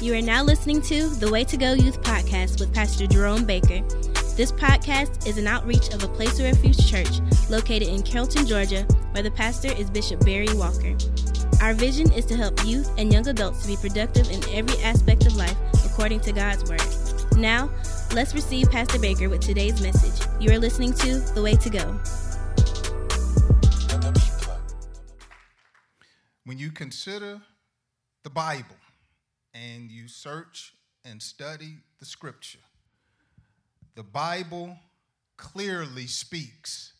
You are now listening to the Way to Go Youth Podcast with Pastor Jerome Baker. This podcast is an outreach of a Place of Refuge church located in Carrollton, Georgia, where the pastor is Bishop Barry Walker. Our vision is to help youth and young adults to be productive in every aspect of life according to God's Word. Now, let's receive Pastor Baker with today's message. You are listening to The Way to Go. When you consider the Bible and you search and study the scripture, the Bible clearly speaks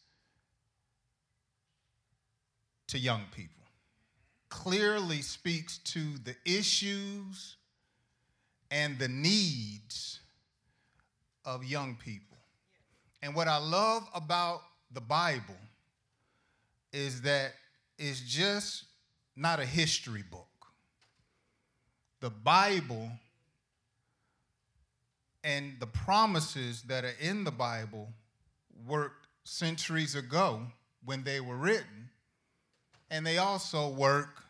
to young people, clearly speaks to the issues and the needs of young people. And what I love about the Bible is that it's just not a history book. The Bible and the promises that are in the Bible worked centuries ago when they were written, and they also work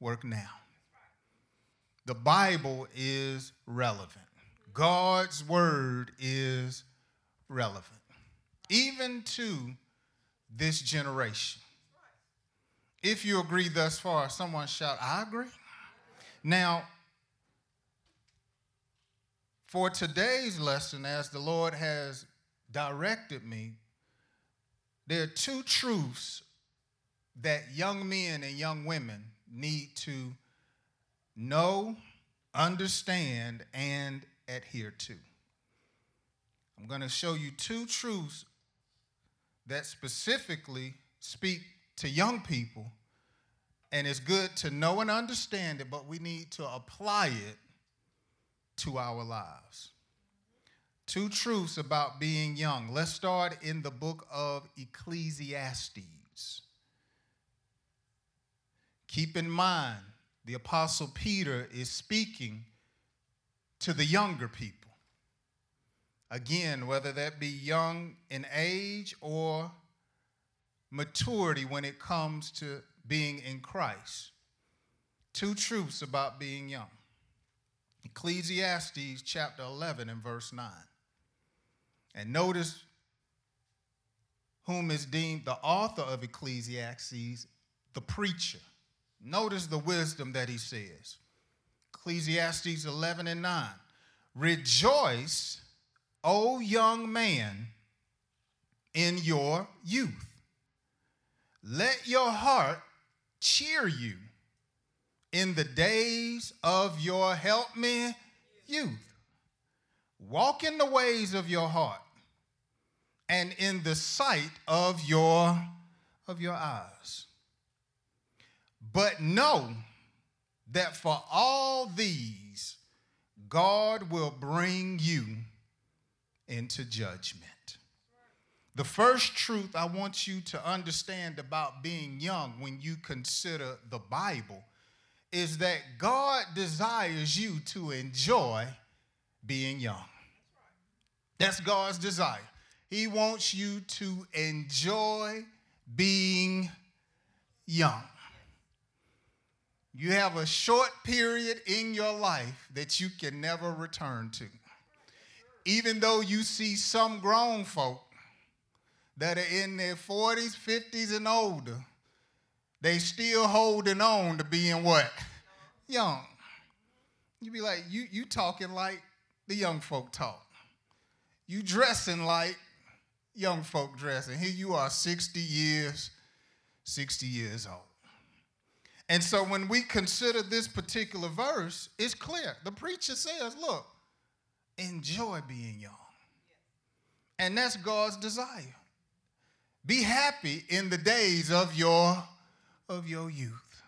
work now. The Bible is relevant. God's word is relevant, even to this generation. If you agree thus far, someone shout, I agree. Now, for today's lesson, as the Lord has directed me, there are two truths that young men and young women need to know, understand, and adhere to. I'm going to show you two truths that specifically speak to young people, and it's good to know and understand it, but we need to apply it to our lives. Two truths about being young. Let's start in the book of Ecclesiastes. Keep in mind, the Apostle Peter is speaking to the younger people. Again, whether that be young in age or maturity when it comes to being in Christ. Two truths about being young. Ecclesiastes chapter 11 and verse 9. And notice whom is deemed the author of Ecclesiastes, the preacher. Notice the wisdom that he says. Ecclesiastes 11 and 9. Rejoice, O young man, in your youth. Let your heart cheer you in the days of your help me youth. Walk in the ways of your heart and in the sight of your of your eyes. But know that for all these God will bring you into judgment. The first truth I want you to understand about being young when you consider the Bible is that God desires you to enjoy being young. That's God's desire. He wants you to enjoy being young. You have a short period in your life that you can never return to. Even though you see some grown folk that are in their 40s, 50s, and older, they still holding on to being what? Young. You be like, you, you talking like the young folk talk. You dressing like young folk dressing. Here you are 60 years, 60 years old. And so when we consider this particular verse, it's clear. The preacher says, look, enjoy being young. And that's God's desire. Be happy in the days of your of your youth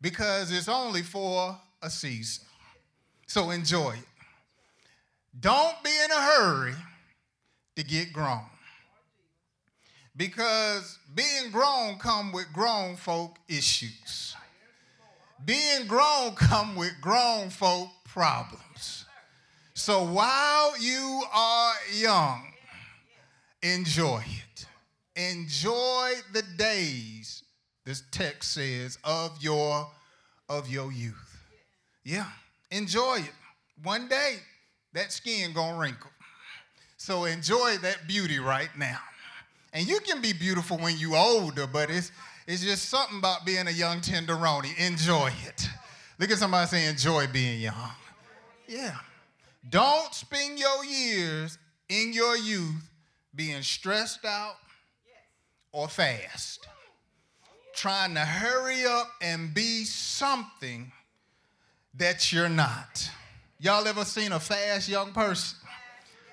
because it's only for a season. So enjoy it. Don't be in a hurry to get grown. Because being grown come with grown folk issues. Being grown come with grown folk problems. So while you are young, enjoy it. Enjoy the days, this text says, of your of your youth. Yeah, Enjoy it. One day, that skin gonna wrinkle. So enjoy that beauty right now. And you can be beautiful when you older, but it's it's just something about being a young tenderoni. Enjoy it. Look at somebody say, enjoy being young. Yeah. Don't spend your years in your youth being stressed out or fast, trying to hurry up and be something that you're not. Y'all ever seen a fast young person?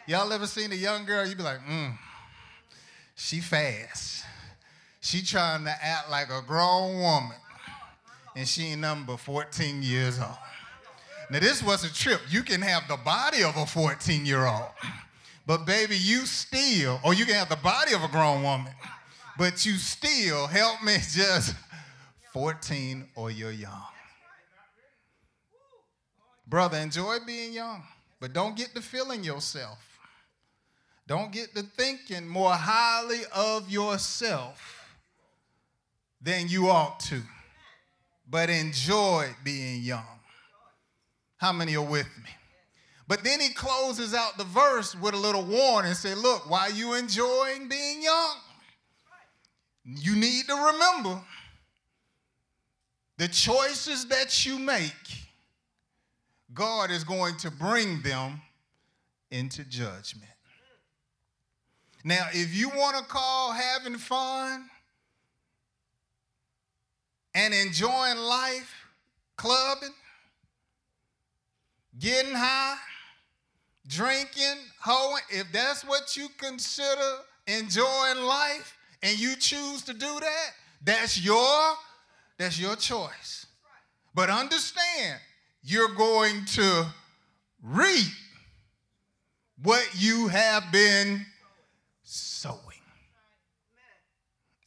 Y'all ever seen a young girl? You'd be like, mm, she fast. She trying to act like a grown woman, and she ain't number 14 years old. Now this was a trip. You can have the body of a 14 year old, but baby, you still, or you can have the body of a grown woman, but you still help me just 14 or you're young. Brother, enjoy being young, but don't get to feeling yourself. Don't get to thinking more highly of yourself than you ought to. But enjoy being young. How many are with me? But then he closes out the verse with a little warning and say, look, while you enjoying being young, you need to remember the choices that you make God is going to bring them into judgment. Now, if you want to call having fun and enjoying life, clubbing, getting high, drinking, hoeing, if that's what you consider enjoying life and you choose to do that, that's your that's your choice. But understand, you're going to reap what you have been sowing.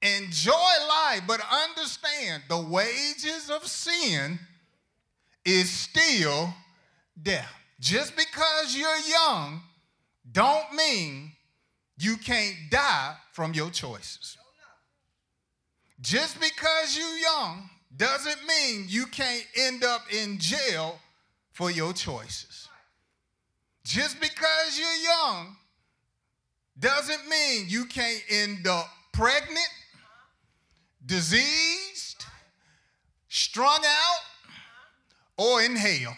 Enjoy life, but understand the wages of sin is still death. Just because you're young don't mean you can't die from your choices. Just because you're young doesn't mean you can't end up in jail for your choices. Just because you're young doesn't mean you can't end up pregnant, diseased, strung out, or in hell.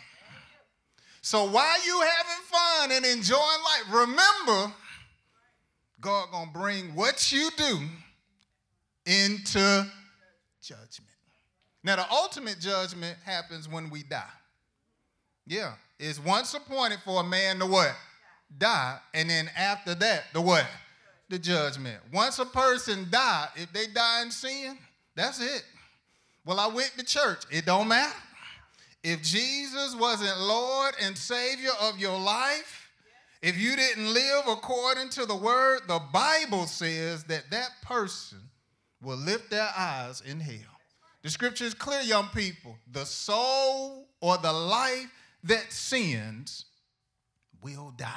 So while you having fun and enjoying life, remember God gonna bring what you do into judgment. Now, the ultimate judgment happens when we die. Yeah, it's once appointed for a man to what? Die. And then after that, the what? The judgment. Once a person die, if they die in sin, that's it. Well, I went to church. It don't matter. If Jesus wasn't Lord and Savior of your life, if you didn't live according to the word, the Bible says that that person will lift their eyes in hell. The scripture is clear, young people. The soul or the life that sins will die.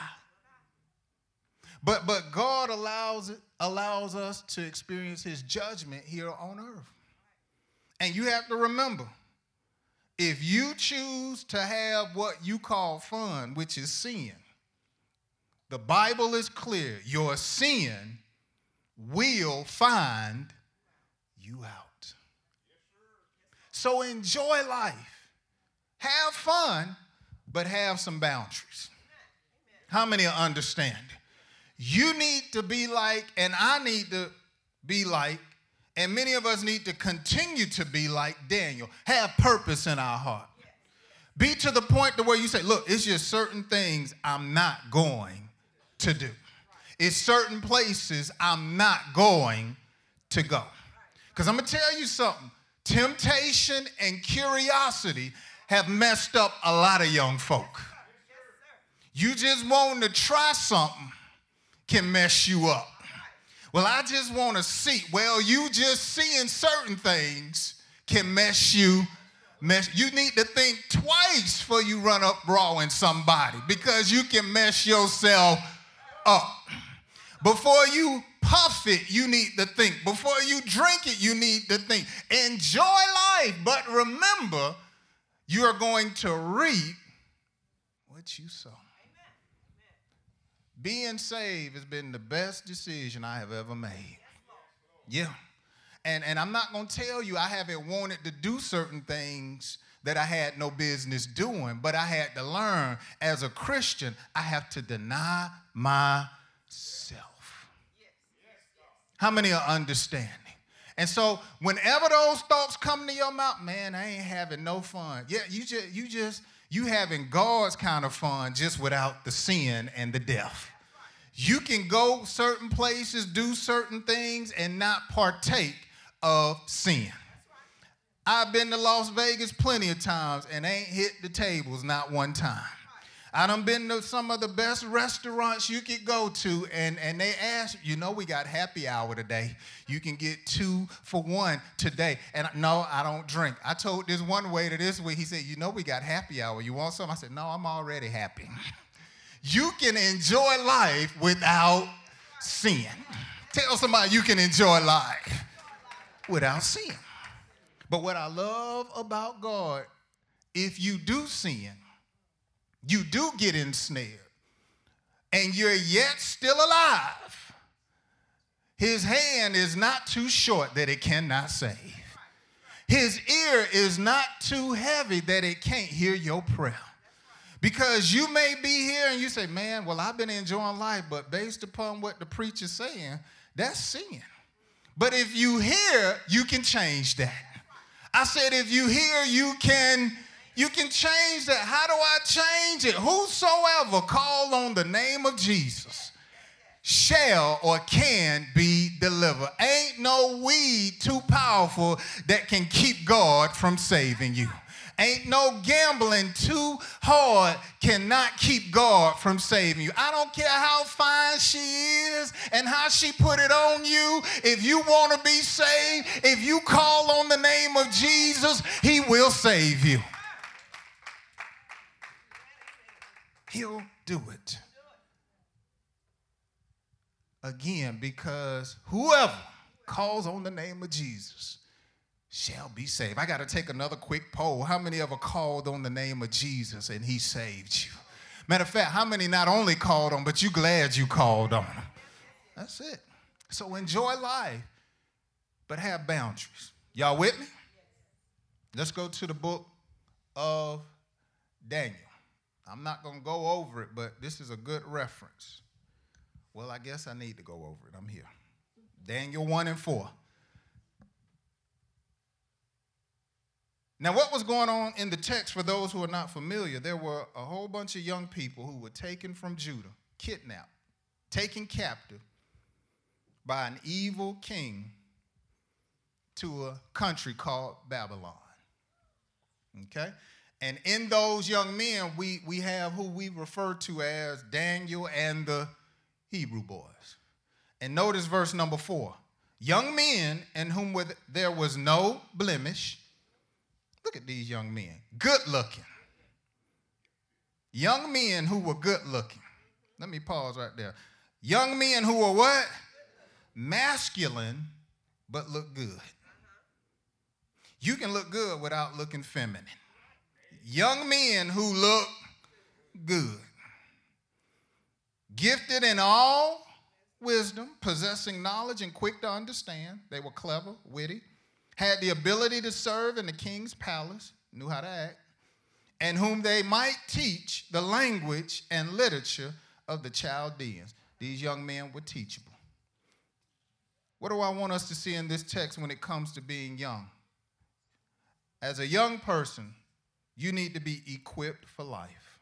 But, but God allows, allows us to experience his judgment here on earth. And you have to remember if you choose to have what you call fun, which is sin, the Bible is clear your sin will find you out. So enjoy life. Have fun, but have some boundaries. How many understand? You need to be like, and I need to be like, and many of us need to continue to be like Daniel. Have purpose in our heart. Be to the point to where you say, look, it's just certain things I'm not going to do. It's certain places I'm not going to go. Because I'm going to tell you something temptation and curiosity have messed up a lot of young folk. You just wanting to try something can mess you up. Well, I just want to see. Well, you just seeing certain things can mess you mess. You need to think twice before you run up brawling somebody because you can mess yourself up. Before you puff it, you need to think. Before you drink it, you need to think. Enjoy life, but remember, you are going to reap what you sow. Being saved has been the best decision I have ever made. Yeah. And, and I'm not going to tell you I haven't wanted to do certain things that I had no business doing, but I had to learn as a Christian, I have to deny myself. How many are understanding? And so whenever those thoughts come to your mouth, man, I ain't having no fun. Yeah, you just you just you having God's kind of fun just without the sin and the death. You can go certain places, do certain things, and not partake of sin. I've been to Las Vegas plenty of times and ain't hit the tables not one time. I done been to some of the best restaurants you could go to, and, and they ask, you know, we got happy hour today. You can get two for one today. And no, I don't drink. I told this one waiter this week, he said, you know, we got happy hour. You want some? I said, no, I'm already happy. you can enjoy life without sin. Tell somebody you can enjoy life without sin. But what I love about God, if you do sin, you do get ensnared, and you're yet still alive, his hand is not too short that it cannot save. His ear is not too heavy that it can't hear your prayer. Because you may be here and you say, man, well, I've been enjoying life, but based upon what the preacher's saying, that's sin. But if you hear, you can change that. I said, if you hear, you can you can change that. How do I change it? Whosoever call on the name of Jesus shall or can be delivered. Ain't no weed too powerful that can keep God from saving you. Ain't no gambling too hard cannot keep God from saving you. I don't care how fine she is and how she put it on you. If you want to be saved, if you call on the name of Jesus, he will save you. He'll do it. Again, because whoever calls on the name of Jesus shall be saved. I got to take another quick poll. How many ever called on the name of Jesus and he saved you? Matter of fact, how many not only called on, but you glad you called on him? That's it. So enjoy life, but have boundaries. Y'all with me? Let's go to the book of Daniel. I'm not going to go over it, but this is a good reference. Well, I guess I need to go over it. I'm here. Daniel 1 and 4. Now, what was going on in the text for those who are not familiar? There were a whole bunch of young people who were taken from Judah, kidnapped, taken captive by an evil king to a country called Babylon. Okay? And in those young men, we, we have who we refer to as Daniel and the Hebrew boys. And notice verse number four young men in whom there was no blemish Look at these young men, good looking. Young men who were good looking. Let me pause right there. Young men who were what? Masculine, but look good. You can look good without looking feminine. Young men who look good. Gifted in all wisdom, possessing knowledge and quick to understand. They were clever, witty, had the ability to serve in the king's palace, knew how to act, and whom they might teach the language and literature of the Chaldeans. These young men were teachable. What do I want us to see in this text when it comes to being young? As a young person, you need to be equipped for life.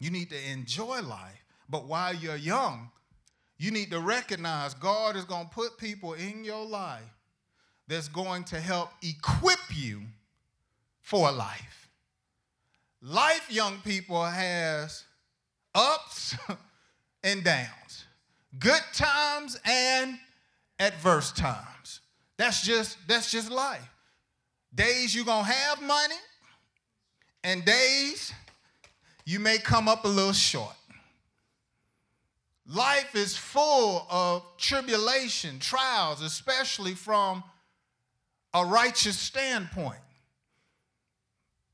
You need to enjoy life, but while you're young, you need to recognize God is going to put people in your life that's going to help equip you for life. Life, young people, has ups and downs, good times and adverse times. That's just that's just life. Days you're gonna have money, and days you may come up a little short. Life is full of tribulation, trials, especially from a righteous standpoint.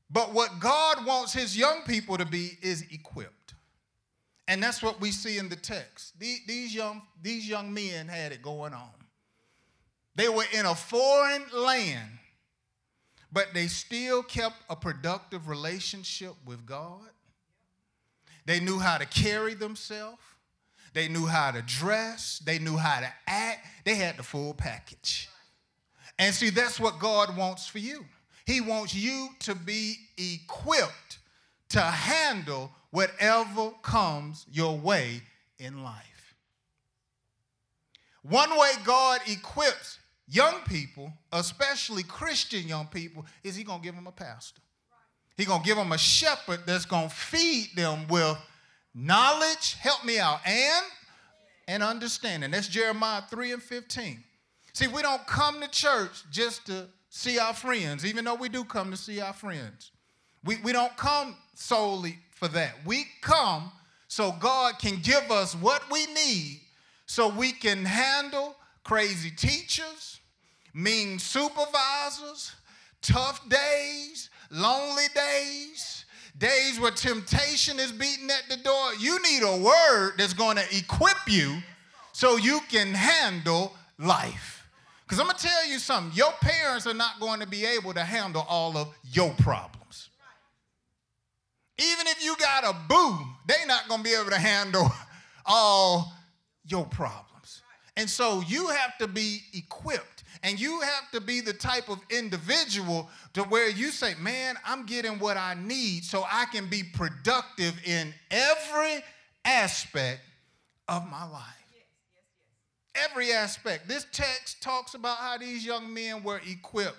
But what God wants his young people to be is equipped. And that's what we see in the text. These young, these young men had it going on. They were in a foreign land, but they still kept a productive relationship with God. They knew how to carry themselves. They knew how to dress. They knew how to act. They had the full package. And see, that's what God wants for you. He wants you to be equipped to handle whatever comes your way in life. One way God equips young people, especially Christian young people, is He gonna give them a pastor. He gonna give them a shepherd that's gonna feed them with knowledge, help me out, and and understanding. That's Jeremiah 3 and 15. See, we don't come to church just to see our friends, even though we do come to see our friends. We, we don't come solely for that. We come so God can give us what we need so we can handle crazy teachers, mean supervisors, tough days, lonely days, days where temptation is beating at the door. You need a word that's going to equip you so you can handle life. Because I'm going to tell you something your parents are not going to be able to handle all of your problems. Even if you got a boo, they're not going to be able to handle all your problems. And so you have to be equipped and you have to be the type of individual to where you say, man, I'm getting what I need so I can be productive in every aspect of my life. Every aspect. This text talks about how these young men were equipped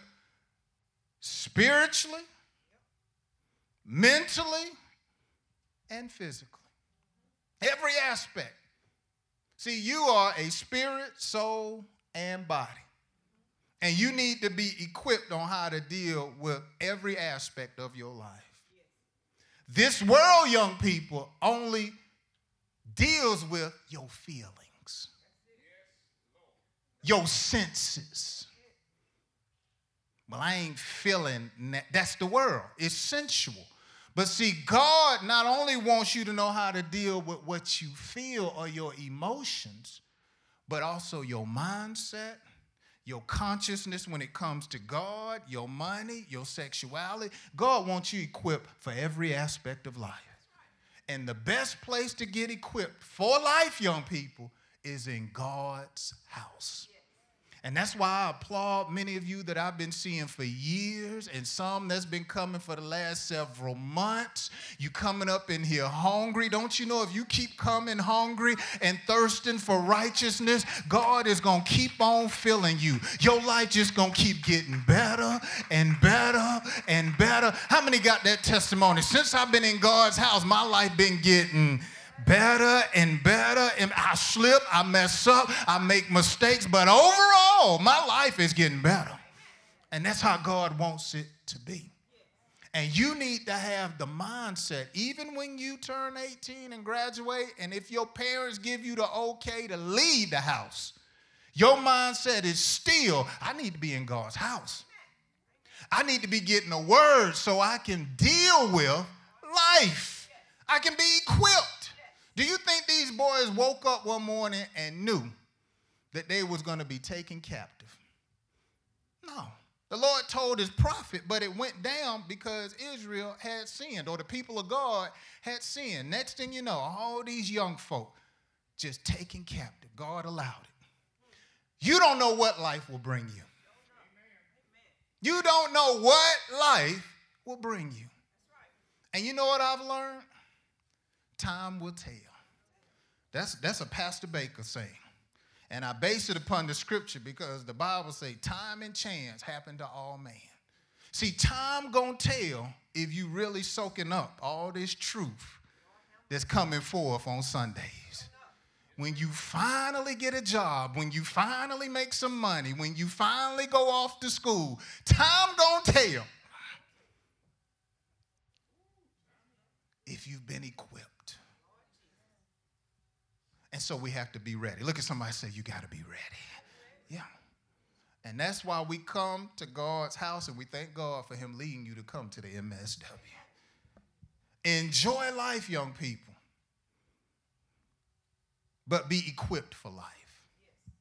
spiritually, mentally, and physically. Every aspect. See, you are a spirit, soul, and body. And you need to be equipped on how to deal with every aspect of your life. This world, young people, only deals with your feelings, your senses. Well, I ain't feeling that. That's the world. It's sensual. But see, God not only wants you to know how to deal with what you feel or your emotions, but also your mindset, your consciousness when it comes to God, your money, your sexuality. God wants you equipped for every aspect of life. And the best place to get equipped for life, young people, is in God's house. And that's why I applaud many of you that I've been seeing for years and some that's been coming for the last several months. You coming up in here hungry. Don't you know if you keep coming hungry and thirsting for righteousness, God is going to keep on filling you. Your life just going to keep getting better and better and better. How many got that testimony? Since I've been in God's house, my life been getting better and better. And I slip, I mess up, I make mistakes, but overall, my life is getting better. And that's how God wants it to be. And you need to have the mindset, even when you turn 18 and graduate, and if your parents give you the okay to leave the house, your mindset is still, I need to be in God's house. I need to be getting a word so I can deal with life. I can be equipped. Do you think these boys woke up one morning and knew that they was going to be taken captive? No. The Lord told his prophet, but it went down because Israel had sinned, or the people of God had sinned. Next thing you know, all these young folk just taken captive. God allowed it. You don't know what life will bring you. You don't know what life will bring you. And you know what I've learned? Time will tell. That's, that's a Pastor Baker saying. And I base it upon the scripture because the Bible say time and chance happen to all men. See, time gonna tell if you really soaking up all this truth that's coming forth on Sundays. When you finally get a job, when you finally make some money, when you finally go off to school, time gonna tell if you've been equipped. And so we have to be ready. Look at somebody say, You got to be ready. Yeah. And that's why we come to God's house and we thank God for Him leading you to come to the MSW. Enjoy life, young people, but be equipped for life.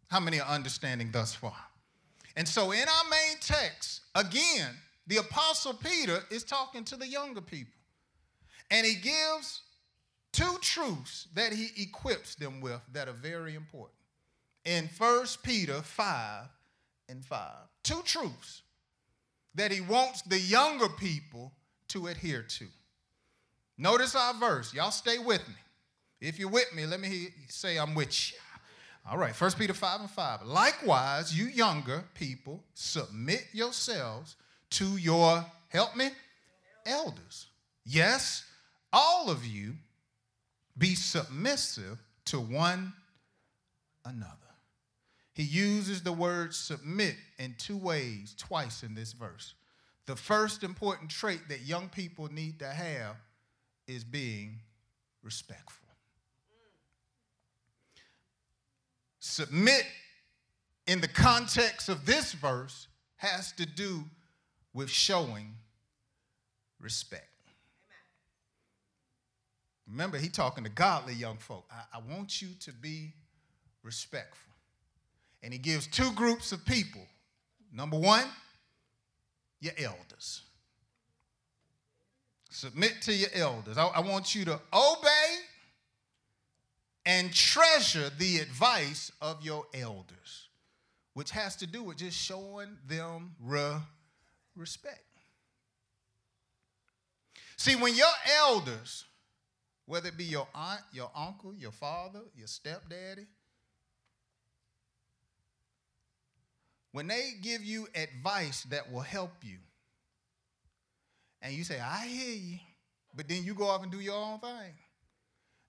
How many are understanding thus far? And so, in our main text, again, the Apostle Peter is talking to the younger people. And he gives two truths that he equips them with that are very important. In 1 Peter 5 and 5, two truths that he wants the younger people to adhere to. Notice our verse. Y'all stay with me. If you're with me, let me say I'm with you. All right, 1 Peter 5 and 5. Likewise, you younger people, submit yourselves to your, help me, elders. Yes, all of you be submissive to one another. He uses the word submit in two ways, twice in this verse. The first important trait that young people need to have is being respectful. Submit in the context of this verse has to do with showing respect. Remember, he talking to godly young folk. I, I, want you to be respectful. And he gives two groups of people. Number one, your elders. Submit to your elders. I, I want you to obey and treasure the advice of your elders, which has to do with just showing them re- respect. See, when your elders, whether it be your aunt, your uncle, your father, your stepdaddy, when they give you advice that will help you, and you say, I hear you, but then you go off and do your own thing,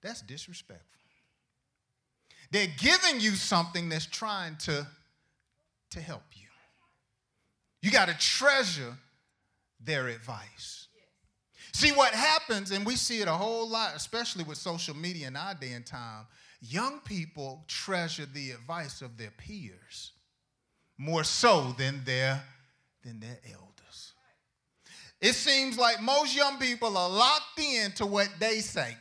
that's disrespectful. They're giving you something that's trying to, to help you. You got to treasure their advice. See what happens, and we see it a whole lot, especially with social media in our day and time. Young people treasure the advice of their peers more so than their, than their elders. It seems like most young people are locked in to what they say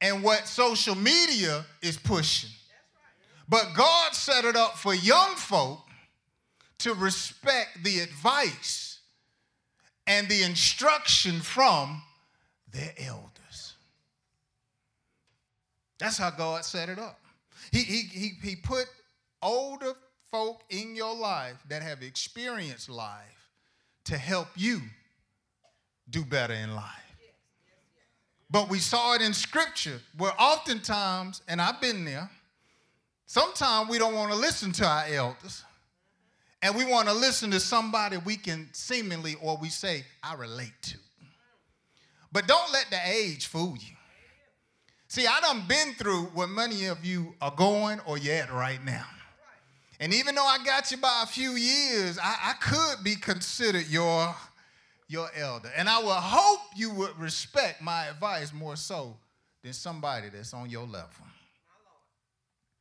and what social media is pushing. But God set it up for young folk to respect the advice and the instruction from their elders. That's how God set it up. He, he, he, he put older folk in your life that have experienced life to help you do better in life. But we saw it in scripture where oftentimes, and I've been there, sometimes we don't want to listen to our elders. And we want to listen to somebody we can seemingly, or we say, I relate to. But don't let the age fool you. See, I done been through where many of you are going or at right now. And even though I got you by a few years, I, I could be considered your your elder. And I would hope you would respect my advice more so than somebody that's on your level.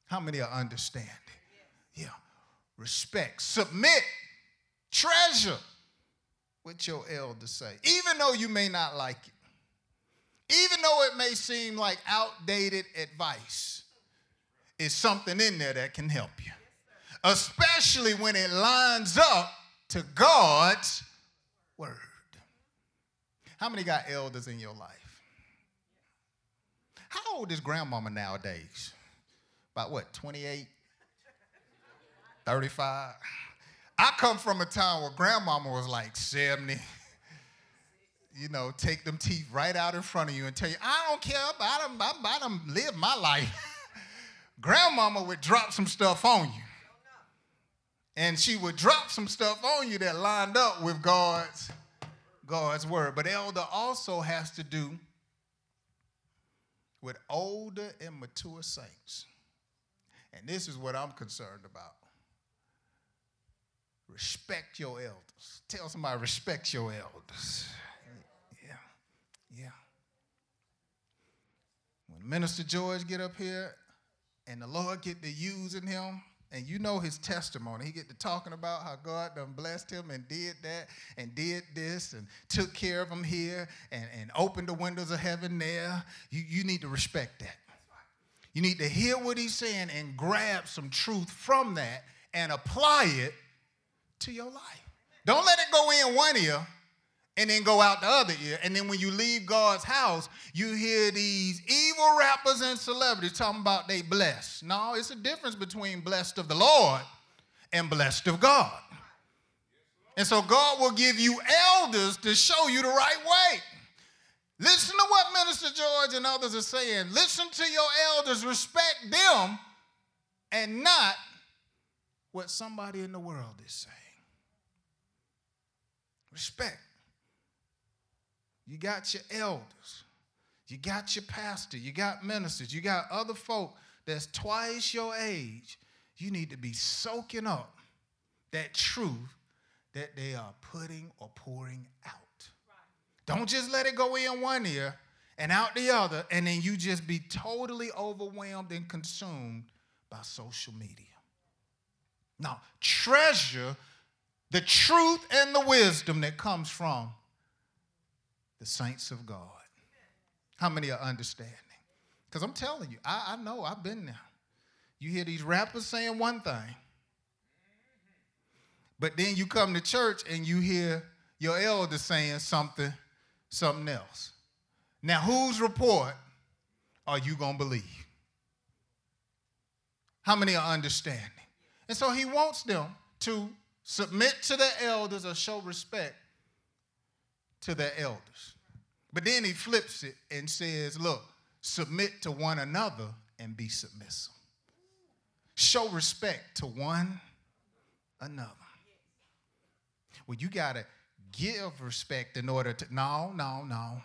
How many are understanding? Yeah. Respect. Submit. Treasure what your elders say. Even though you may not like it. Even though it may seem like outdated advice, is something in there that can help you. Especially when it lines up to God's word. How many got elders in your life? How old is grandmama nowadays? About what, 28? 35? I come from a time where grandmama was like 70. You know, take them teeth right out in front of you and tell you, I don't care, I done, I, done live my life. grandmama would drop some stuff on you. And she would drop some stuff on you that lined up with God's God's word. But elder also has to do with older and mature saints. And this is what I'm concerned about. Respect your elders. Tell somebody, respect your elders. Yeah, yeah. When Minister George get up here and the Lord get to using him, and you know his testimony. He get to talking about how God done blessed him and did that and did this and took care of him here and, and opened the windows of heaven there. You, you need to respect that. You need to hear what he's saying and grab some truth from that and apply it to your life. Don't let it go in one ear and then go out the other ear. And then when you leave God's house, you hear these evil rappers and celebrities talking about they blessed. No, it's a difference between blessed of the Lord and blessed of God. And so God will give you elders to show you the right way. Listen to what Minister George and others are saying. Listen to your elders, respect them, and not what somebody in the world is saying. Respect. You got your elders, you got your pastor, you got ministers, you got other folk that's twice your age. You need to be soaking up that truth that they are putting or pouring out. Don't just let it go in one ear and out the other, and then you just be totally overwhelmed and consumed by social media. Now, treasure the truth and the wisdom that comes from the saints of God. How many are understanding? Because I'm telling you, I, I know, I've been there. You hear these rappers saying one thing, but then you come to church and you hear your elder saying something, something else. Now, whose report are you going to believe? How many are understanding? And so he wants them to submit to the elders or show respect to their elders. But then he flips it and says, look, submit to one another and be submissive. Show respect to one another. Well, you got to give respect in order to, no, no, no.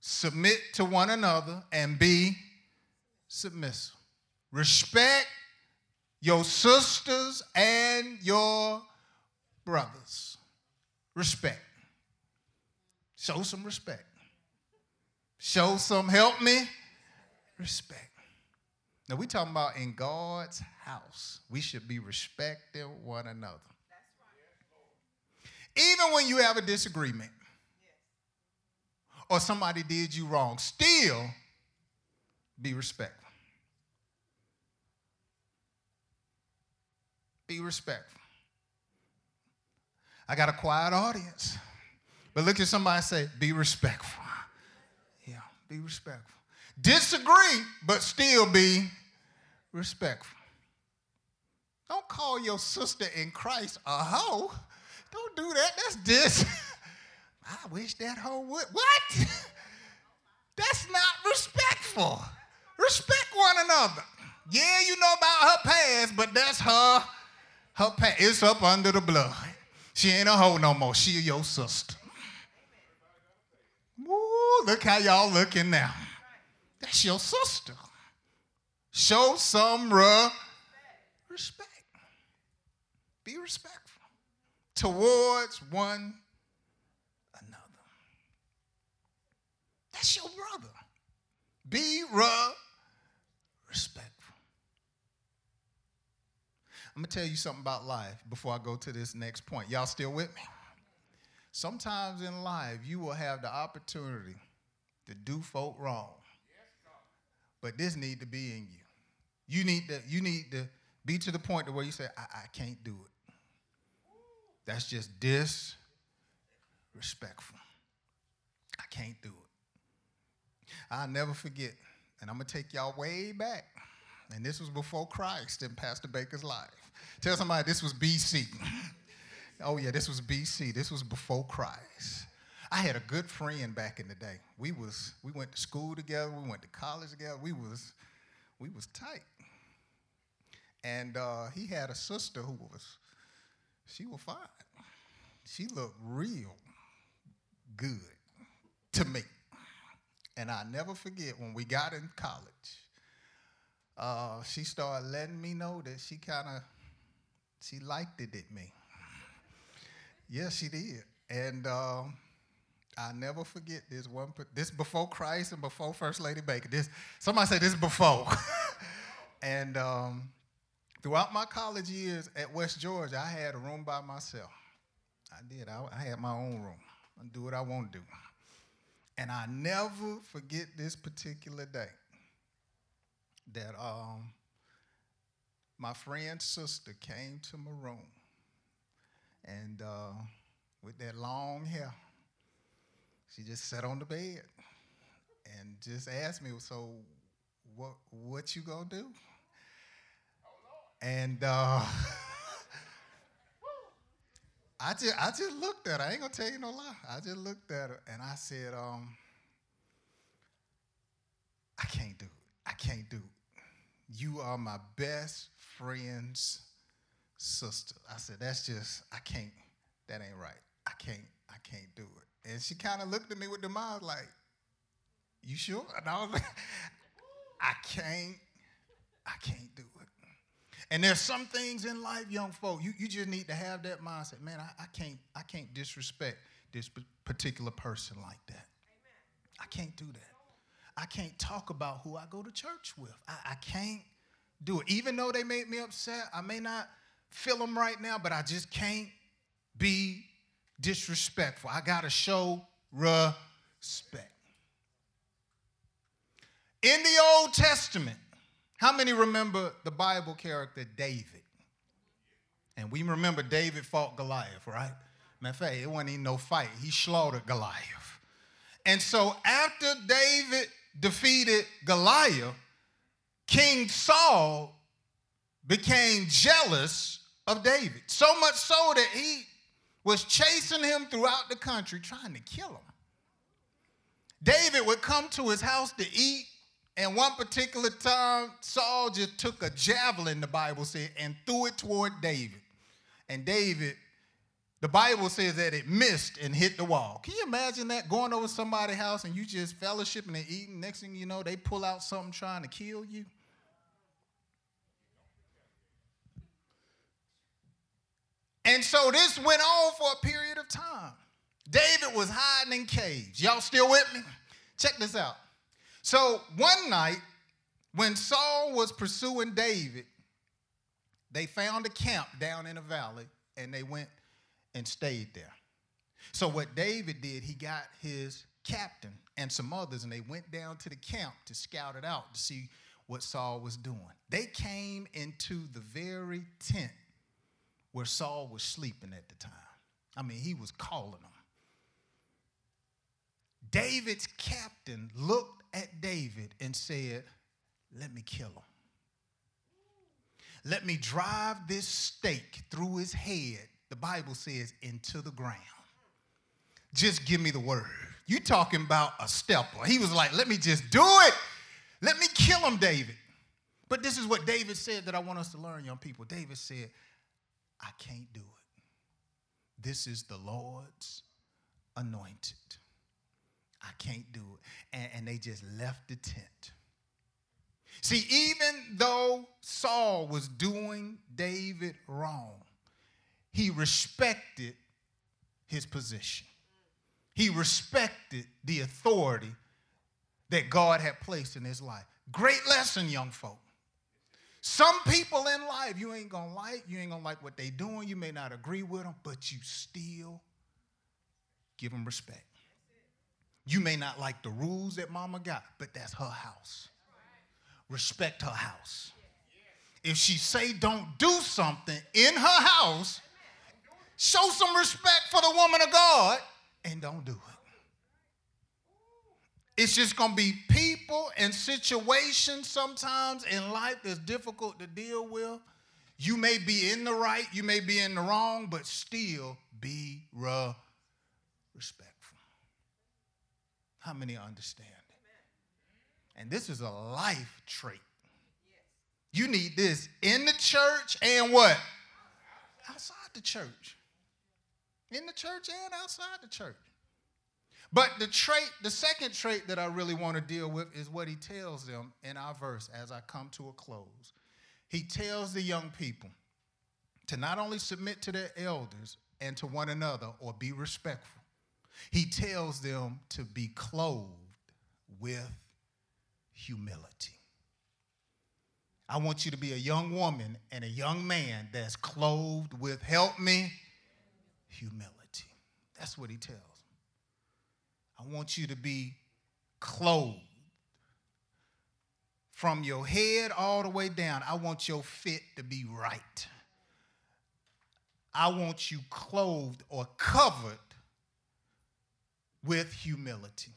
Submit to one another and be submissive. Respect your sisters and your brothers. Respect. Show some respect. Show some help me respect. Now we talking about in God's house. We should be respecting one another. Even when you have a disagreement or somebody did you wrong, still be respectful. Be respectful. I got a quiet audience. But look at somebody say, be respectful. Yeah, be respectful. Disagree, but still be respectful. Don't call your sister in Christ a hoe. Don't do that. That's dis. I wish that hoe would. What? That's not respectful. Respect one another. Yeah, you know about her past, but that's her her past. It's up under the blood. She ain't a hoe no more. She your sister. Woo, look how y'all looking now. That's your sister. Show some respect. Be respectful towards one another. That's your brother. Be respectful. I'm going to tell you something about life before I go to this next point. Y'all still with me? Sometimes in life, you will have the opportunity to do folk wrong. But this need to be in you. You need to, you need to be to the point to where you say, I, I can't do it. That's just disrespectful. I can't do it. I'll never forget, and I'm gonna take y'all way back. And this was before Christ in Pastor Baker's life. Tell somebody this was BC. oh, yeah, this was BC. This was before Christ. I had a good friend back in the day. We was we went to school together, we went to college together. We was we was tight. And uh, he had a sister who was she was fine. She looked real good to me. And I never forget when we got in college, uh, she started letting me know that she kind of she liked it at me. Yes, she did. And um, I'll never forget this one. This before Christ and before First Lady Baker. This somebody said this before. and um, Throughout my college years at West Georgia, I had a room by myself. I did. I, I had my own room. I do what I want to do. And I never forget this particular day that um, my friend's sister came to my room and uh, with that long hair, she just sat on the bed and just asked me, "So, what what you gonna do?" And uh, I just I just looked at her. I ain't gonna tell you no lie. I just looked at her and I said, um, I can't do it. I can't do it. You are my best friend's sister. I said, that's just, I can't, that ain't right. I can't, I can't do it. And she kind of looked at me with the mouth like, you sure? And I was like, I can't, I can't do it. And there's some things in life, young folk, you, you just need to have that mindset. Man, I, I can't, I can't disrespect this particular person like that. Amen. I can't do that. I can't talk about who I go to church with. I, I can't do it. Even though they made me upset, I may not feel them right now, but I just can't be disrespectful. I got to show respect. In the Old Testament, how many remember the Bible character David? And we remember David fought Goliath, right? Fact, it wasn't even no fight. He slaughtered Goliath. And so after David defeated Goliath, King Saul became jealous of David. So much so that he was chasing him throughout the country, trying to kill him. David would come to his house to eat, and one particular time, Saul just took a javelin, the Bible said, and threw it toward David. And David, the Bible says that it missed and hit the wall. Can you imagine that? Going over somebody's house and you just fellowshipping and eating. Next thing you know, they pull out something trying to kill you. And so this went on for a period of time. David was hiding in caves. Y'all still with me? Check this out. So one night, when Saul was pursuing David, they found a camp down in a valley and they went and stayed there. So what David did, he got his captain and some others and they went down to the camp to scout it out to see what Saul was doing. They came into the very tent where Saul was sleeping at the time. I mean, he was calling them. David's captain looked at David and said, Let me kill him. Let me drive this stake through his head, the Bible says, into the ground. Just give me the word. You talking about a stepper. He was like, Let me just do it. Let me kill him, David. But this is what David said that I want us to learn, young people. David said, I can't do it. This is the Lord's anointed. I can't do it. And, and they just left the tent. See, even though Saul was doing David wrong, he respected his position. He respected the authority that God had placed in his life. Great lesson, young folk. Some people in life you ain't gonna like, you ain't gonna like what they doing, you may not agree with them, but you still give them respect. You may not like the rules that mama got, but that's her house. Respect her house. If she say don't do something in her house, show some respect for the woman of God and don't do it. It's just going to be people and situations sometimes in life that's difficult to deal with. You may be in the right, you may be in the wrong, but still be re- respectful. How many understand? And this is a life trait. You need this in the church and what? Outside the church. In the church and outside the church. But the trait, the second trait that I really want to deal with is what he tells them in our verse as I come to a close. He tells the young people to not only submit to their elders and to one another or be respectful, he tells them to be clothed with humility. I want you to be a young woman and a young man that's clothed with, help me, humility. That's what he tells. I want you to be clothed from your head all the way down. I want your fit to be right. I want you clothed or covered with humility.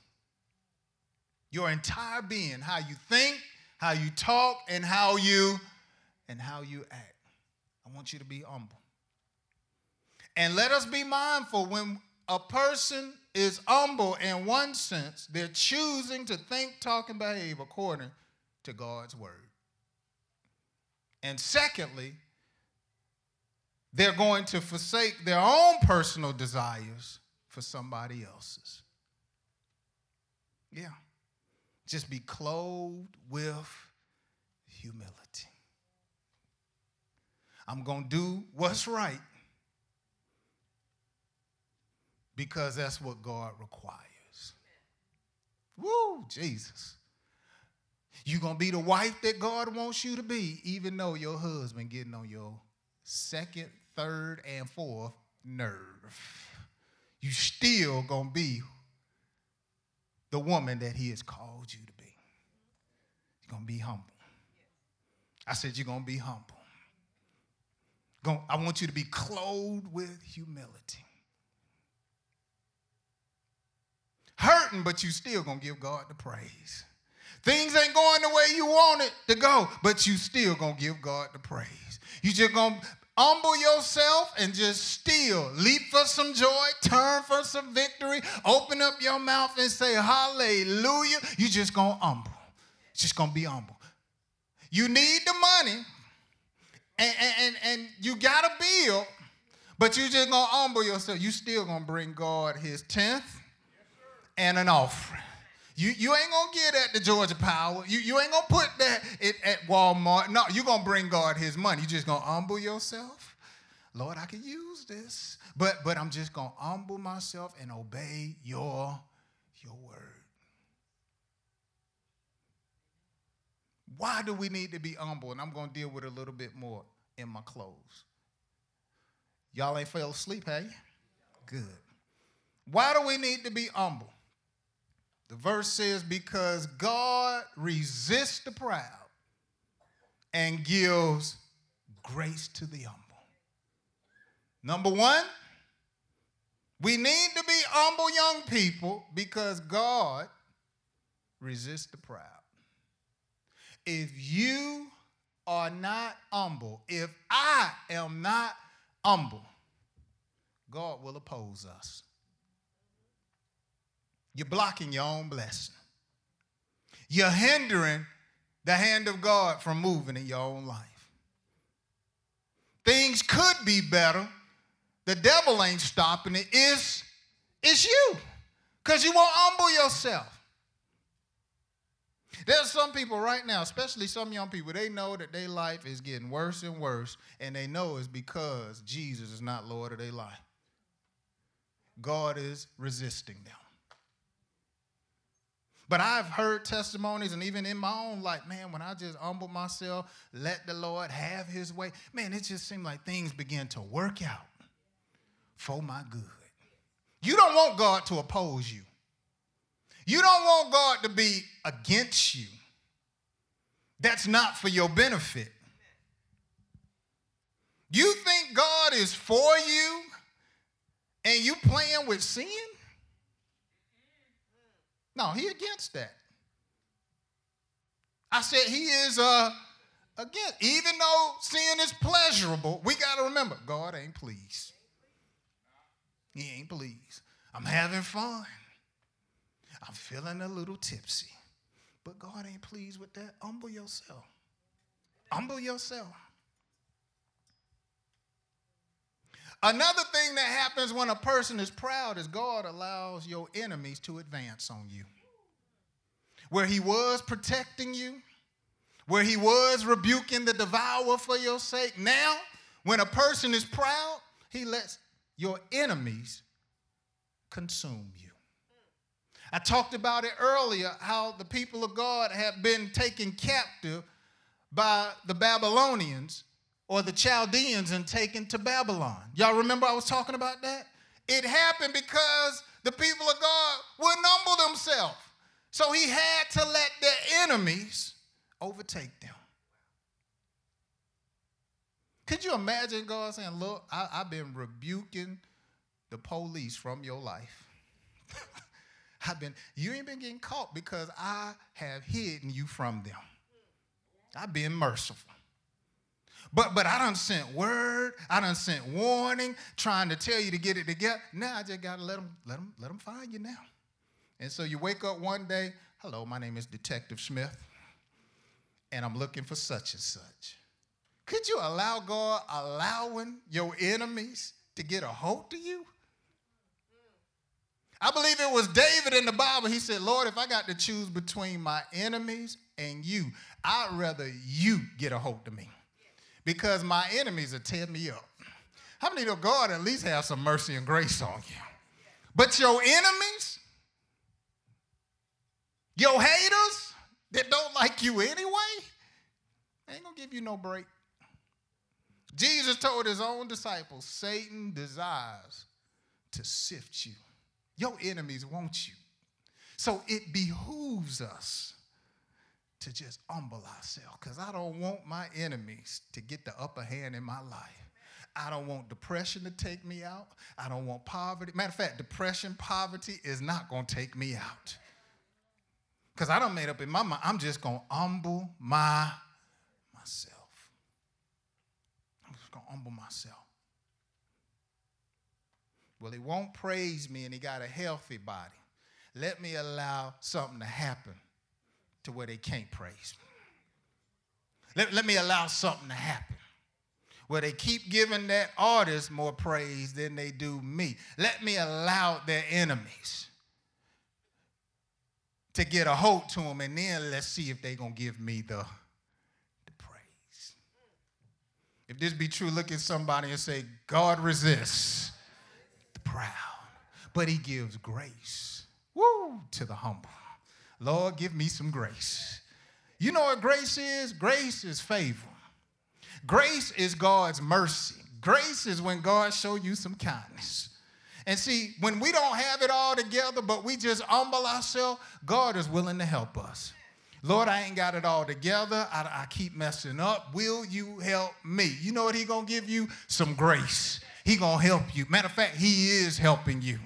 Your entire being, how you think, how you talk, and how you and how you act. I want you to be humble. And let us be mindful when a person is humble in one sense, they're choosing to think, talk, and behave according to God's word. And secondly, they're going to forsake their own personal desires for somebody else's. Yeah. Just be clothed with humility. I'm going to do what's right because that's what God requires. Woo, Jesus. You're going to be the wife that God wants you to be, even though your husband getting on your second, third, and fourth nerve. You still going to be the woman that he has called you to be. You're going to be humble. I said, You're going to be humble. I want you to be clothed with humility. Hurting, but you still to give God the praise. Things ain't going the way you want it to go, but you still to give God the praise. You just to humble yourself and just still leap for some joy, turn for some victory, open up your mouth and say hallelujah. You just gonna humble. Just gonna be humble. You need the money and, and, and you got a bill, but you just gonna humble yourself. You still gonna bring God his tenth and an offering. You, you ain't gonna get at the Georgia Power. You, you ain't gonna put that at, at Walmart. No, you're gonna bring God his money. You just gonna humble yourself. Lord, I can use this. But but I'm just gonna humble myself and obey your, your word. Why do we need to be humble? And I'm gonna deal with a little bit more in my clothes. Y'all ain't fell asleep, you? Good. Why do we need to be humble? The verse says, Because God resists the proud and gives grace to the humble. Number one, we need to be humble young people because God resists the proud. If you are not humble, if I am not humble, God will oppose us. You're blocking your own blessing. You're hindering the hand of God from moving in your own life. Things could be better. The devil ain't stopping it. It's, it's you because you won't humble yourself. There's some people right now, especially some young people, they know that their life is getting worse and worse, and they know it's because Jesus is not Lord of their life. God is resisting them. But I've heard testimonies, and even in my own life, man, when I just humble myself, let the Lord have his way, man, it just seemed like things begin to work out for my good. You don't want God to oppose you. You don't want God to be against you. That's not for your benefit. You think God is for you and you playing with sin? No, he against that. I said he is uh again, even though sin is pleasurable, we got to remember God ain't pleased. He ain't pleased. I'm having fun. I'm feeling a little tipsy. But God ain't pleased with that. Humble yourself. Humble yourself. Another thing that happens when a person is proud is God allows your enemies to advance on you. Where he was protecting you, where he was rebuking the devourer for your sake, now when a person is proud, he lets your enemies consume you. I talked about it earlier how the people of God have been taken captive by the Babylonians or the Chaldeans and taken to Babylon. Y'all remember I was talking about that? It happened because the people of God wouldn't humble themselves. So he had to let their enemies overtake them. Could you imagine God saying, Look, I, have been rebuking the police from your life. I've been, you ain't been getting caught because I have hidden you from them. I've been merciful. But but I done sent word, I done sent warning, trying to tell you to get it together. Now I just gotta let them, let them, let them find you now. And so you wake up one day, hello, my name is Detective Smith, and I'm looking for such and such. Could you allow God allowing your enemies to get a hold to you? I believe it was David in the Bible. He said, Lord, if I got to choose between my enemies and you, I'd rather you get a hold of me because my enemies will tear me up. How many know God at least have some mercy and grace on you? But your enemies, your haters that don't like you anyway, ain't gonna give you no break. Jesus told his own disciples, Satan desires to sift you. Your enemies want you. So it behooves us to just humble ourselves because I don't want my enemies to get the upper hand in my life. I don't want depression to take me out. I don't want poverty. Matter of fact, depression, poverty is not going to take me out. Because I don't made up in my mind, I'm just going to humble my myself. I'm just going to humble myself. Well, he won't praise me and he got a healthy body. Let me allow something to happen to where they can't praise me. Let, let me allow something to happen where they keep giving that artist more praise than they do me. Let me allow their enemies to get a hold to them, and then let's see if they're going to give me the, the praise. If this be true, look at somebody and say, God resists the proud, but he gives grace, woo, to the humble. Lord, give me some grace. You know what grace is? Grace is favor. Grace is God's mercy. Grace is when God show you some kindness. And see, when we don't have it all together, but we just humble ourselves, God is willing to help us. Lord, I ain't got it all together. I, I keep messing up. Will you help me? You know what he gonna give you? Some grace. He gonna help you. Matter of fact, he is helping you.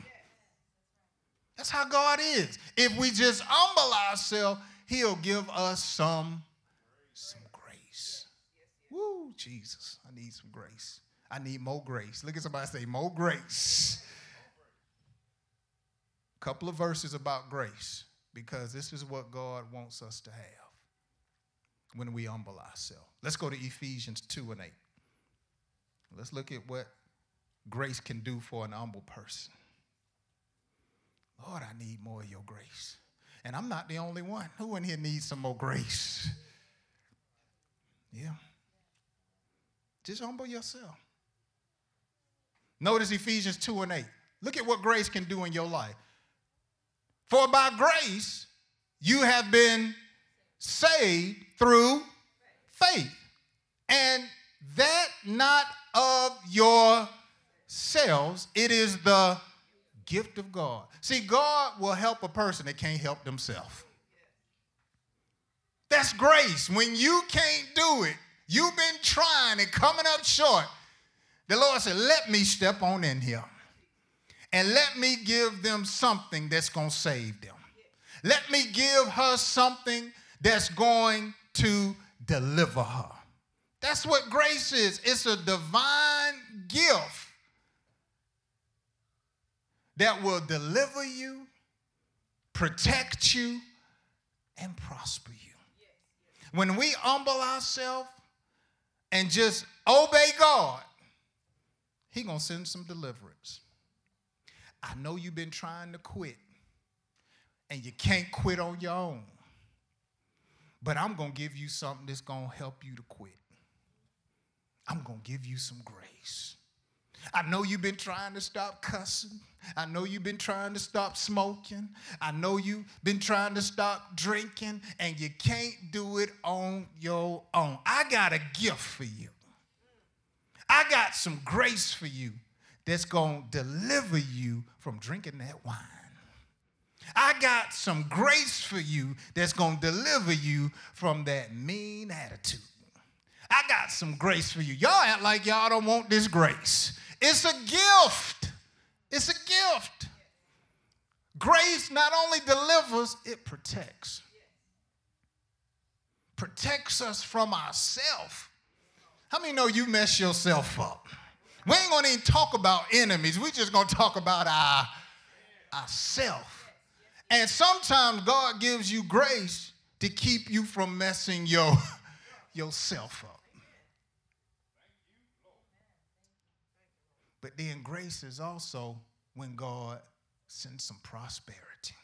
That's how God is. If we just humble ourselves, He'll give us some, some grace. Woo, Jesus, I need some grace. I need more grace. Look at somebody say, more grace. A couple of verses about grace, because this is what God wants us to have when we humble ourselves. Let's go to Ephesians 2 and 8. Let's look at what grace can do for an humble person. Lord, I need more of your grace. And I'm not the only one. Who in here needs some more grace? Yeah. Just humble yourself. Notice Ephesians 2 and 8. Look at what grace can do in your life. For by grace you have been saved through faith. And that not of yourselves, it is the gift of God. See, God will help a person that can't help themselves. That's grace. When you can't do it, you've been trying and coming up short. The Lord said, Let me step on in here and let me give them something that's going to save them. Let me give her something that's going to deliver her. That's what grace is. It's a divine gift that will deliver you, protect you, and prosper you. When we humble ourselves and just obey God, He gonna send some deliverance. I know you've been trying to quit, and you can't quit on your own. But I'm gonna give you something that's gonna help you to quit. I'm gonna give you some grace. I know you've been trying to stop cussing. I know you've been trying to stop smoking. I know you've been trying to stop drinking, and you can't do it on your own. I got a gift for you. I got some grace for you that's going to deliver you from drinking that wine. I got some grace for you that's going to deliver you from that mean attitude. I got some grace for you. Y'all act like y'all don't want this grace. It's a gift. It's a gift. Grace not only delivers, it protects. Protects us from ourselves. How many know you mess yourself up? We ain't gonna even talk about enemies. We just gonna talk about our ourself. And sometimes God gives you grace to keep you from messing your yourself up. But then grace is also when God sends some prosperity.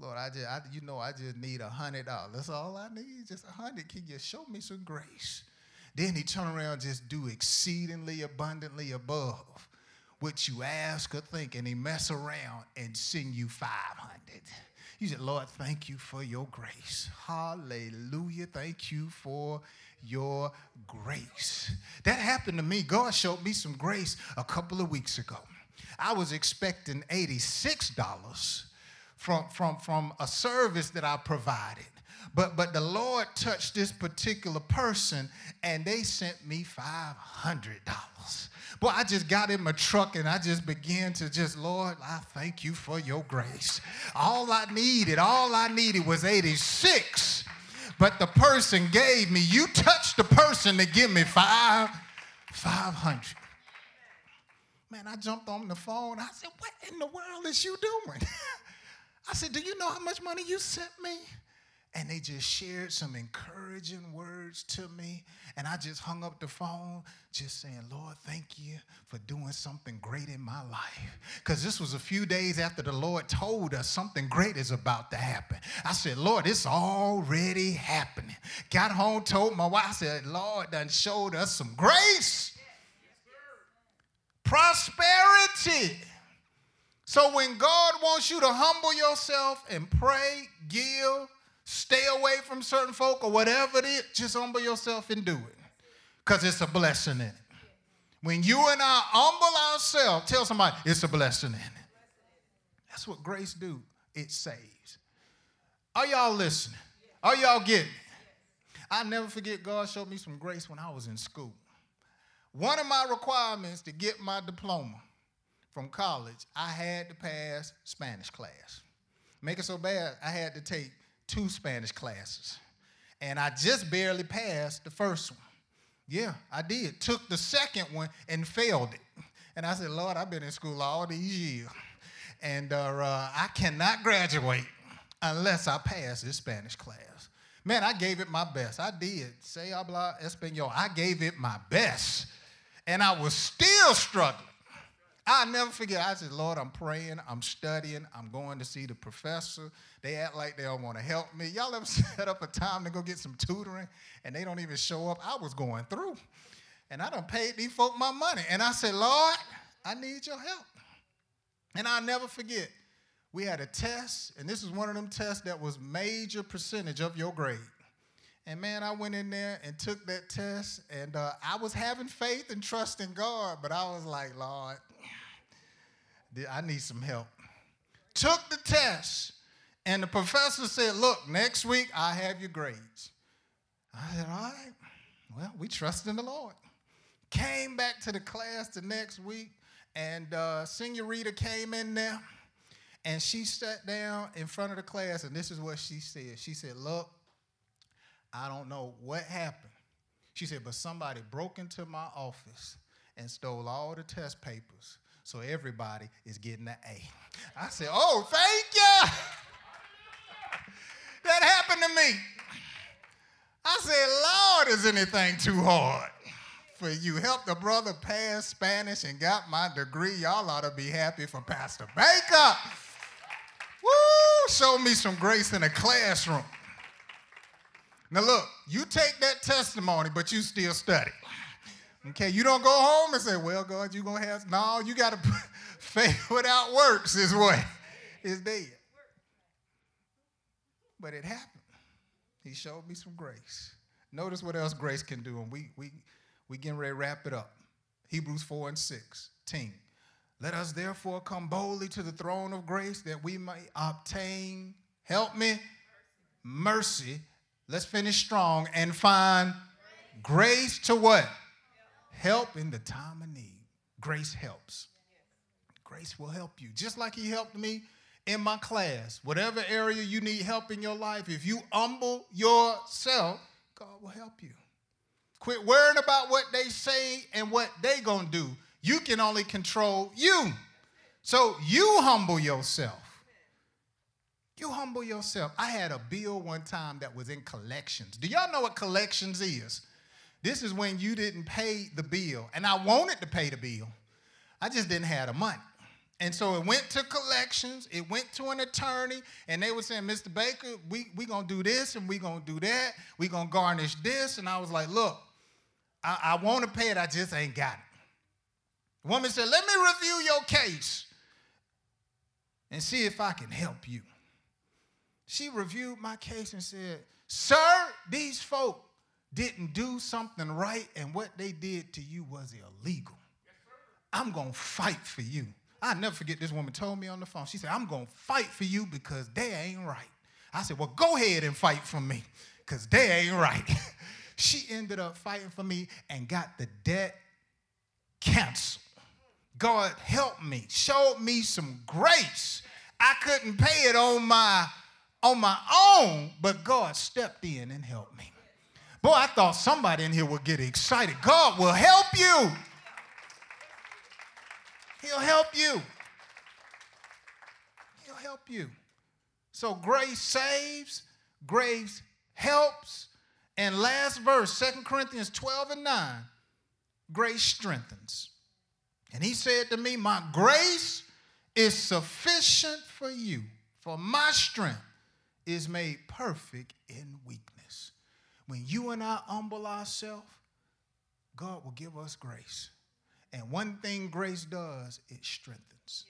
Lord, I just, I, you know, I just need a hundred dollars. That's all I need, just a hundred. Can you show me some grace? Then he turn around and just do exceedingly abundantly above what you ask or think, and he mess around and send you 500. You said, Lord, thank you for your grace. Hallelujah. Thank you for your grace. That happened to me. God showed me some grace a couple of weeks ago. I was expecting $86 from, from, from a service that I provided. But, but the Lord touched this particular person and they sent me $500. Boy, I just got in my truck and I just began to just, Lord, I thank you for your grace. All I needed, all I needed was 86 but the person gave me. You touched the person to give me five, 500. Man, I jumped on the phone. I said, What in the world is you doing? I said, Do you know how much money you sent me? and they just shared some encouraging words to me. And I just hung up the phone, just saying, Lord, thank you for doing something great in my life. Because this was a few days after the Lord told us something great is about to happen. I said, Lord, it's already happening. Got home, told my wife, I said, Lord, done showed us some grace. Prosperity. So when God wants you to humble yourself and pray, give, stay away from certain folk or whatever it is, just humble yourself and do it. Because it's a blessing in it. When you and I humble ourselves, tell somebody it's a blessing in it. That's what grace do. It saves. Are y'all listening? Are y'all getting it? I never forget God showed me some grace when I was in school. One of my requirements to get my diploma from college, I had to pass Spanish class. Make it so bad, I had to take two Spanish classes. And I just barely passed the first one. Yeah, I did. Took the second one and failed it. And I said, Lord, I've been in school all these years. And uh, uh, I cannot graduate unless I pass this Spanish class. Man, I gave it my best. I did. Say habla español. I gave it my best. And I was still struggling. I never forget. I said, Lord, I'm praying, I'm studying, I'm going to see the professor. They act like they don't want to help me. Y'all ever set up a time to go get some tutoring and they don't even show up? I was going through. And I don't pay these folk my money. And I said, Lord, I need your help. And I'll never forget, we had a test, and this was one of them tests that was major percentage of your grade. And man, I went in there and took that test, and uh, I was having faith and trust in God, but I was like, Lord, I need some help. Took the test, and the professor said, Look, next week I have your grades. I said, All right. Well, we trust in the Lord. Came back to the class the next week, and uh, Senorita came in there, and she sat down in front of the class, and this is what she said. She said, Look, I don't know what happened. She said, but somebody broke into my office and stole all the test papers, so everybody is getting an A. I said, Oh, thank you. That happened to me. I said, Lord, is anything too hard for you? Helped a brother pass Spanish and got my degree. Y'all ought to be happy for Pastor Baker. Woo! Show me some grace in the classroom. Now look, you take that testimony, but you still study. Okay, you don't go home and say, well, God, you're going to have, no, you got to, faith without works is what? Is dead. But it happened. He showed me some grace. Notice what else grace can do, and we, we, we getting ready to wrap it up. Hebrews 4 and 16. Let us therefore come boldly to the throne of grace that we may obtain, help me, mercy. Let's finish strong and find grace to what? Help in the time of need. Grace helps. Grace will help you. Just like He helped me in my class. Whatever area you need help in your life, if you humble yourself, God will help you. Quit worrying about what they say and what they to do. You can only control you. So you humble yourself. You humble yourself. I had a bill one time that was in collections. Do y'all know what collections is? This is when you didn't pay the bill. And I wanted to pay the bill. I just didn't have the money. And so it went to collections, it went to an attorney, and they were saying, Mr. Baker, we we gonna do this and we're gonna do that, We're gonna garnish this. And I was like, look, I, I want to pay it, I just ain't got it. The woman said, Let me review your case and see if I can help you. She reviewed my case and said, Sir, these folk didn't do something right, and what they did to you was illegal. I'm going to fight for you. i never forget this woman told me on the phone. She said, I'm going to fight for you because they ain't right. I said, Well, go ahead and fight for me because they ain't right. she ended up fighting for me and got the debt canceled. God helped me, showed me some grace. I couldn't pay it on my on my own, but God stepped in and helped me. Boy, I thought somebody in here would get excited. God will help you. He'll help you. He'll help you. So grace saves, grace helps. And last verse, Second Corinthians 12 and 9, grace strengthens. And he said to me, My grace is sufficient for you, for my strength is made perfect in weakness. When you and I humble ourselves, God will give us grace. And one thing grace does, it strengthens.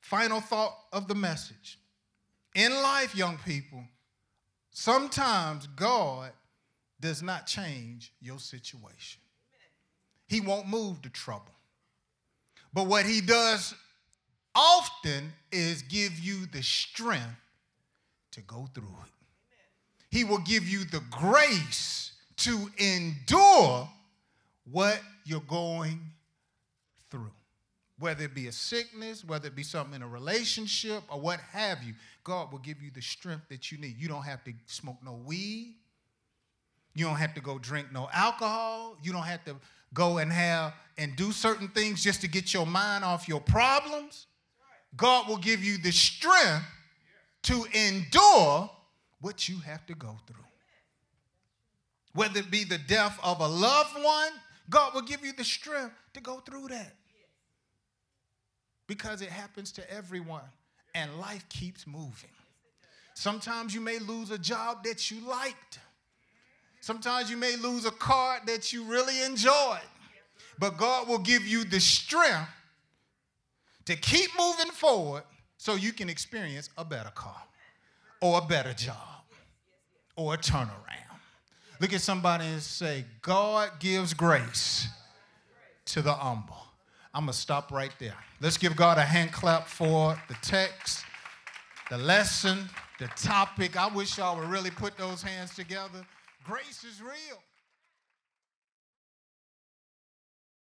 Final thought of the message. In life, young people, sometimes God does not change your situation. He won't move the trouble. But what he does often is give you the strength to go through it. He will give you the grace to endure what you're going through. Whether it be a sickness, whether it be something in a relationship, or what have you, God will give you the strength that you need. You don't have to smoke no weed. You don't have to go drink no alcohol. You don't have to go and have and do certain things just to get your mind off your problems. God will give you the strength to endure what you have to go through. Whether it be the death of a loved one, God will give you the strength to go through that. Because it happens to everyone, and life keeps moving. Sometimes you may lose a job that you liked. Sometimes you may lose a car that you really enjoyed. But God will give you the strength to keep moving forward so you can experience a better car or a better job or a turnaround. Look at somebody and say, God gives grace to the humble. I'm going to stop right there. Let's give God a hand clap for the text, the lesson, the topic. I wish y'all would really put those hands together. Grace is real.